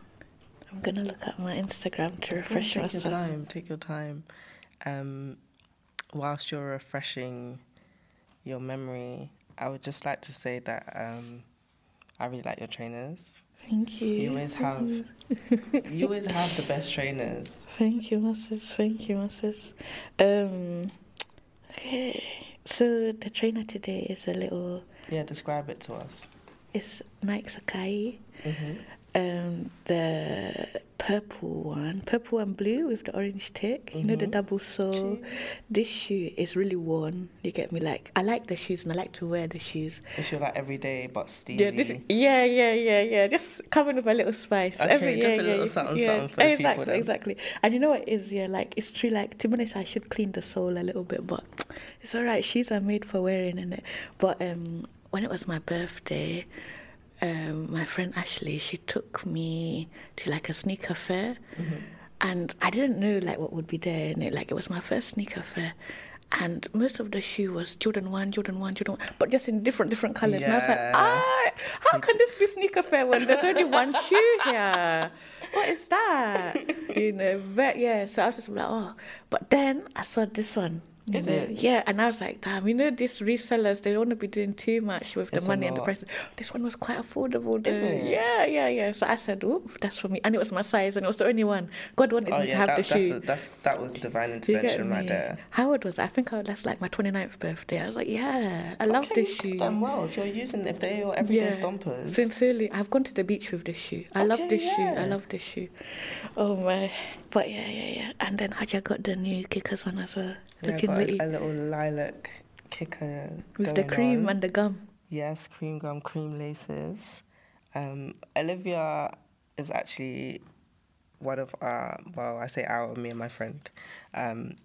I'm gonna look at my instagram to refresh take myself take your time take your time. Um, whilst you're refreshing your memory I would just like to say that um, I really like your trainers. Thank you. You always have <laughs> you always have the best trainers. Thank you, Mrs. Thank you, Mrs. Um, okay, so the trainer today is a little. Yeah, describe it to us. It's Nike Sacai. Mm-hmm um, the purple one, purple and blue with the orange tick. Mm-hmm. You know the mm-hmm. double sole. This shoe is really worn. You get me? Like I like the shoes and I like to wear the shoes. It's your like everyday but steely. Yeah, this, yeah, yeah, yeah, yeah. Just coming with a little spice. Okay, Every, just yeah, a little yeah, something, yeah. something for exactly, people. Exactly, And you know what is yeah, like it's true. Like to be honest, I should clean the sole a little bit, but it's alright. Shoes are made for wearing in it. But um, when it was my birthday um, my friend Ashley, she took me to like a sneaker fair, mm-hmm. and I didn't know like what would be there in it. Like it was my first sneaker fair, and most of the shoe was Jordan one, Jordan one, Jordan one, but just in different different colors. Yeah. And I was like, ah, how can this be sneaker fair when there's only one <laughs> shoe here? What is that? <laughs> you know, very, yeah. So I was just like, oh, but then I saw this one. Is it? Yeah, and I was like, damn, you know, these resellers, they don't want to be doing too much with the money and the prices. This one was quite affordable. Though. Yeah, yeah, yeah. So I said, oop, that's for me. And it was my size, and it was the only one. God wanted oh, me yeah, to have that, the shoe. A, that's, that was divine intervention right there. Howard was, I think I, that's like my 29th birthday. I was like, yeah, I love this shoe. Them well, if you're using, if they're your everyday yeah, stompers. Sincerely, I've gone to the beach with this shoe. I okay, love this yeah. shoe. I love this shoe. Oh my. But yeah, yeah, yeah. And then Haja got the new kickers on as well. Yeah, Looking got a, a, little lilac kicker. With the cream on. and the gum. Yes, cream gum, cream laces. Um, Olivia is actually one of our, well, I say our, me and my friend. Um,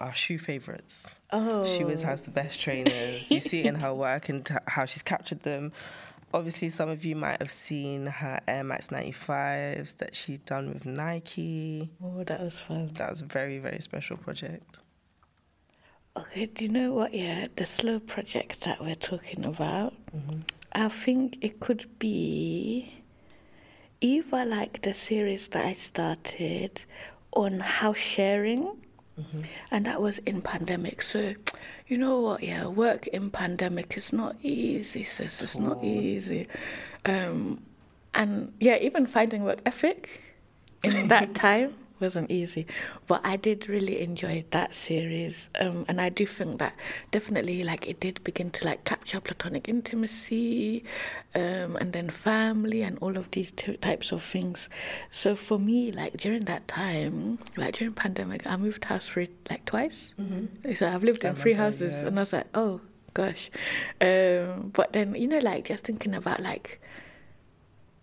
our shoe favorites. Oh, She always has the best trainers. You see it in her <laughs> work and t- how she's captured them. Obviously, some of you might have seen her Air Max 95s that she'd done with Nike. Oh, that was fun. That was a very, very special project. Okay, do you know what? Yeah, the slow project that we're talking about. I think it could be either like the series that I started on house sharing, and that was in pandemic. So, you know what? Yeah, work in pandemic is not easy, sis. It's not easy. Um, and yeah, even finding work ethic in that <laughs> time wasn't easy. But I did really enjoy that series. Um, and I do think that definitely like it did begin to like capture platonic intimacy um, and then family and all of these t- types of things. So for me, like during that time, like during pandemic, I moved house for like twice. So I've lived I in three houses yeah. and I was like, oh gosh. Um, but then, you know, like just thinking about like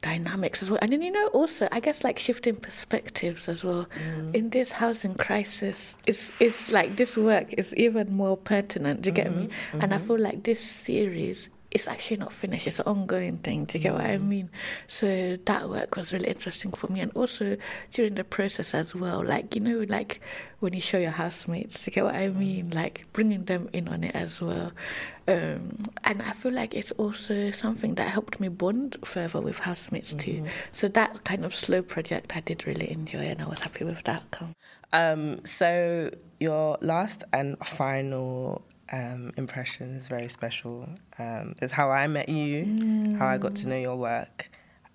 dynamics as well. And then, you know, also, I guess like shifting perspectives as well. Mm. In this housing crisis, it's, it's like this work is even more pertinent. Do you get me? Mm-hmm. And I mm-hmm. feel like this series is actually not finished, it's an ongoing thing. Do you get what I mean? So that work was really interesting for me. And also during the process as well, like, you know, like when you show your housemates, do you get what I mean? Like bringing them in on it as well. Um, and I feel like it's also something that helped me bond further with housemates too. So that kind of slow project I did really enjoy and I was happy with the outcome. Um, so your last and final um, impression is very special. Um, it's how I met you, how I got to know your work.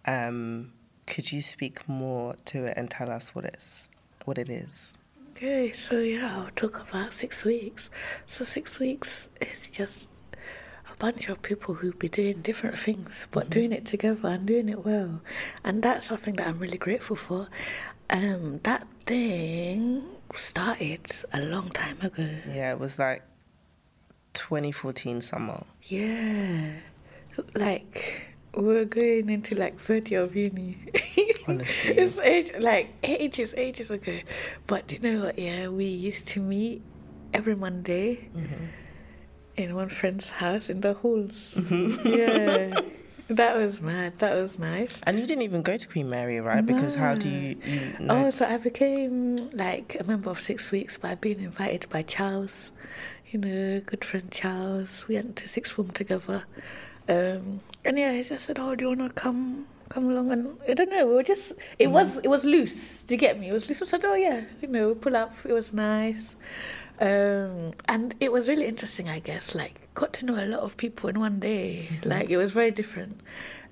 Um, could you speak more to it and tell us what it's what it is? Okay, so yeah, I'll talk about six weeks. So six weeks is just a bunch of people who be doing different things, but doing it together and doing it well, and that's something that I'm really grateful for. Um, that thing started a long time ago. Yeah, it was like 2014 summer. Yeah, like we're going into like third year of uni. <laughs> Honestly. it's age like ages, ages ago. But you know what? Yeah, we used to meet every Monday mm-hmm. in one friend's house in the halls. Mm-hmm. Yeah, <laughs> that was mad. That was nice. And you didn't even go to Queen Mary, right? Because how do you, you know? Oh, so I became like a member of Six Weeks by being invited by Charles, you know, good friend Charles. We went to sixth form together. Um, and yeah, he just said, "Oh, do you wanna come come along?" And I don't know, we were just it was it was loose. Do you get me? It was loose. I said, "Oh yeah, you know, pull up." It was nice, um, and it was really interesting. I guess like got to know a lot of people in one day. Like it was very different.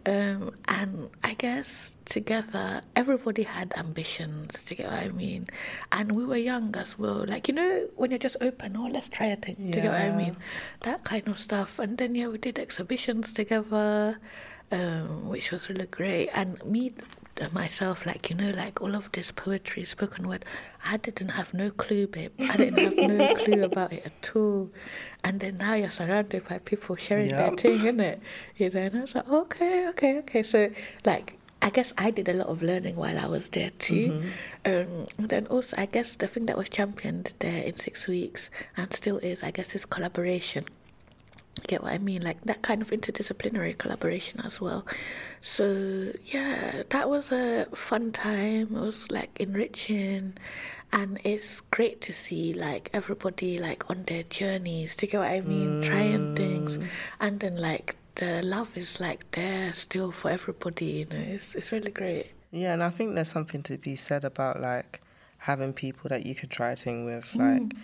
Um, and I guess together, everybody had ambitions, to get what I mean? And we were young as well. Like, you know, when you're just open, oh, let's try a thing, Do you get what I mean? That kind of stuff. And then, yeah, we did exhibitions together, um, which was really great. And me, myself, like, you know, like all of this poetry, spoken word, I didn't have no clue, babe. I didn't have no <laughs> clue about it at all. And then now you're surrounded by people sharing their Yep. thing, innit? You know, and I was like, okay, okay, okay. So, like, I guess I did a lot of learning while I was there too. Um, and then also, I guess the thing that was championed there in six weeks and still is, I guess, is collaboration. Get what I mean? Like that kind of interdisciplinary collaboration as well. So, yeah, that was a fun time. It was like enriching. And it's great to see like everybody like on their journeys. To get what I mean? Trying things. Mm. And then like the love is like there still for everybody, you know. It's, it's really great. Yeah, and I think there's something to be said about like having people that you could try thing with. Mm. Like,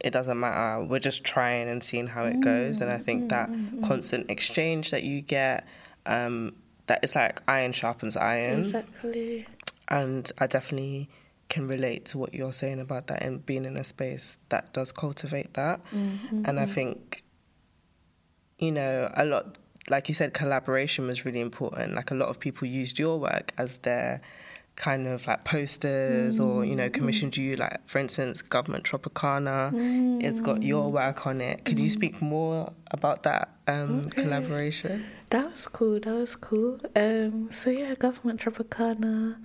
it doesn't matter. We're just trying and seeing how it mm, goes. And I think mm, that mm, constant exchange that you get, um, that it's like iron sharpens iron. Exactly. And I definitely can relate to what you're saying about that and being in a space that does cultivate that. Mm-hmm. And I think, you know, a lot, like you said, collaboration was really important. Like a lot of people used your work as their kind of like posters or, you know, commissioned you. Like, for instance, Government Tropicana, it's got your work on it. Could you speak more about that um, collaboration? That was cool. That was cool. Um, so yeah, government Tropicana,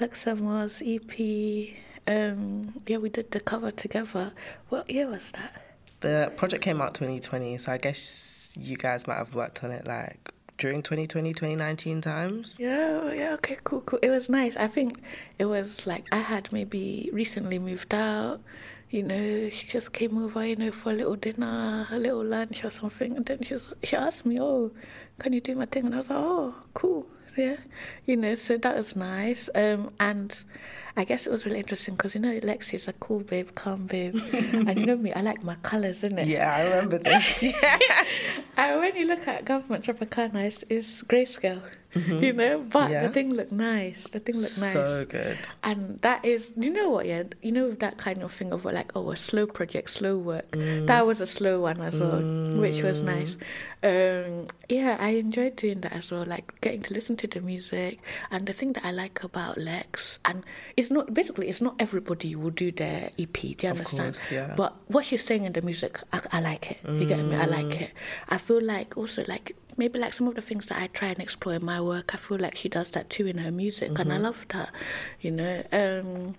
Lex Amor's EP, Um, yeah, we did the cover together. What year was that? The project came out 2020, so I guess you guys might have worked on it like during 2020, 2019 times. Yeah, yeah, okay, cool, cool. It was nice. I think it was like I had maybe recently moved out. You know, she just came over, you know, for a little dinner, a little lunch or something, and then she was, she asked me, "Oh, can you do my thing?" And I was like, "Oh, cool, yeah." You know, so that was nice. Um, and I guess it was really interesting because you know Lexi's a cool babe, calm babe, and you know me, I like my colours, isn't it? Yeah, I remember this. <laughs> yeah. and when you look at government Tropicana, it's, it's grayscale. Mm-hmm. You know, but yeah. the thing looked nice. The thing looked nice. So good. And that is, you know what? Yeah, you know that kind of thing of like, oh, a slow project, slow work. Mm. That was a slow one as well, mm. which was mm. nice. Um, yeah, I enjoyed doing that as well. Like getting to listen to the music, and the thing that I like about Lex, and it's not basically it's not everybody will do their EP. Do you understand? Course, yeah. But what she's saying in the music, I, I like it. You get me? I like mm. it. I feel like also like maybe like some of the things that I try and explore in my work, I feel like she does that too in her music, mm-hmm. and I mm-hmm. love that, you know. Um,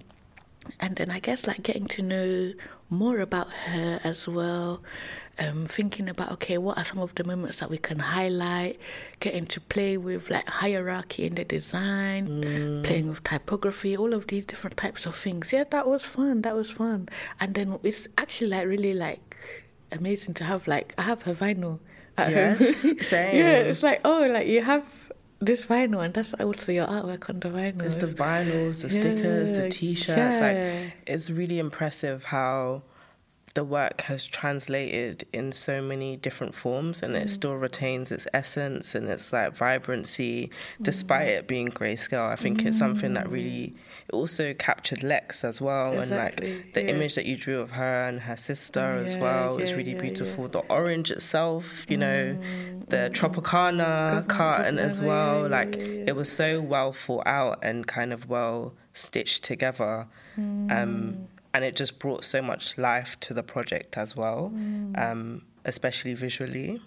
and then I guess like getting to know more about her as well, um, thinking about okay, what are some of the moments that we can highlight, getting to play with like hierarchy in the design, mm. playing with typography, all of these different types of things. Yeah, that was fun. That was fun. And then it's actually like really like amazing to have like I have her vinyl at yes, <laughs> home. Same. yeah, it's like oh, like you have this vinyl, and that's also your artwork on the vinyl. It's the vinyls, the yeah, stickers, the t-shirts. Yeah. Like it's really impressive how the work has translated in so many different forms and mm. it still retains its essence and its like vibrancy despite mm. it being grayscale i think mm. it's something that really it also captured lex as well exactly. and like the yeah. image that you drew of her and her sister yeah, as well yeah, is really beautiful the orange itself you know mm. the tropicana carton as well like it was so well thought out and kind of well stitched together um, mm and it just brought so much life to the project as well, mm. um, especially visually.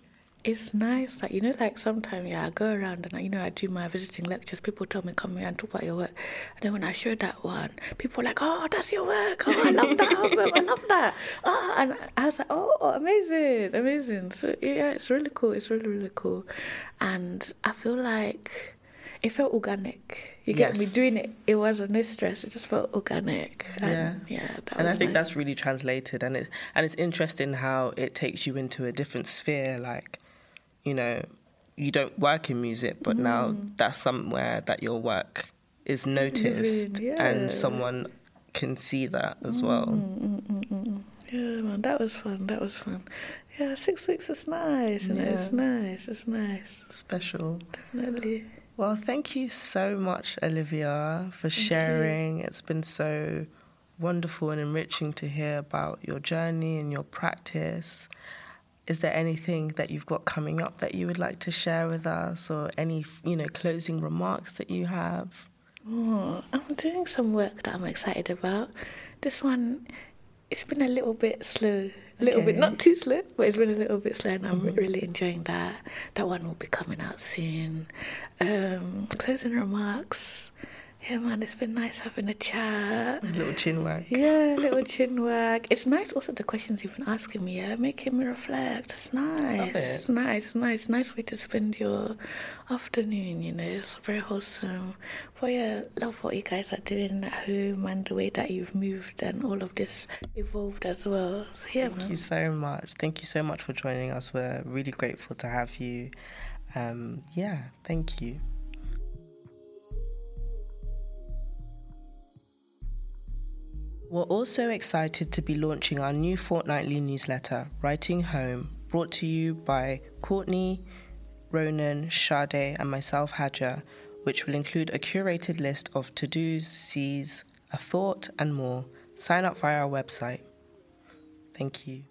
It's nice, like you know, like sometimes yeah, I go around and you know I do my visiting lectures. People tell me come here and talk about your work, and then when I show that one, people are like, "Oh, that's your work! Oh, I love that album! I love that!" Oh, and I was like, "Oh, amazing, amazing!" So yeah, it's really cool. It's really really cool, and I feel like it felt organic. You get yes. me doing it. It wasn't no stress. It just felt organic. And, yeah, yeah. and I think nice. that's really translated, and it and it's interesting how it takes you into a different sphere. Like, you know, you don't work in music, but mm. now that's somewhere that your work is noticed, yeah. and someone can see that as well. Mm, mm, mm, mm, yeah, man, that was fun. That was fun. Yeah, six weeks is nice, and yeah. it's nice. It's nice. Special. Definitely. Well, thank you so much, Olivia, for sharing. It's been so wonderful and enriching to hear about your journey and your practice. Is there anything that you've got coming up that you would like to share with us, or any, you know, closing remarks that you have? Oh, I'm doing some work that I'm excited about. This one, it's been a little bit slow a little okay. bit, not too slow, but it's been a little bit slow, and I'm mm-hmm. really enjoying that. That one will be coming out soon. Um, closing remarks. Yeah, man, it's been nice having a chat. A little chin wag. Yeah, a little chin wag. It's nice also the questions you've been asking me, yeah, making me reflect. It's nice. It. It's nice, nice, nice way to spend your afternoon, you know. It's very wholesome. But yeah, love what you guys are doing at home and the way that you've moved and all of this evolved as well. So, yeah, Thank man. you so much. Thank you so much for joining us. We're really grateful to have you. Um, yeah, thank you. We're also excited to be launching our new fortnightly newsletter, Writing Home, brought to you by Courtney, Ronan, Sade, and myself, Haja, which will include a curated list of to dos, sees, a thought, and more. Sign up via our website. Thank you.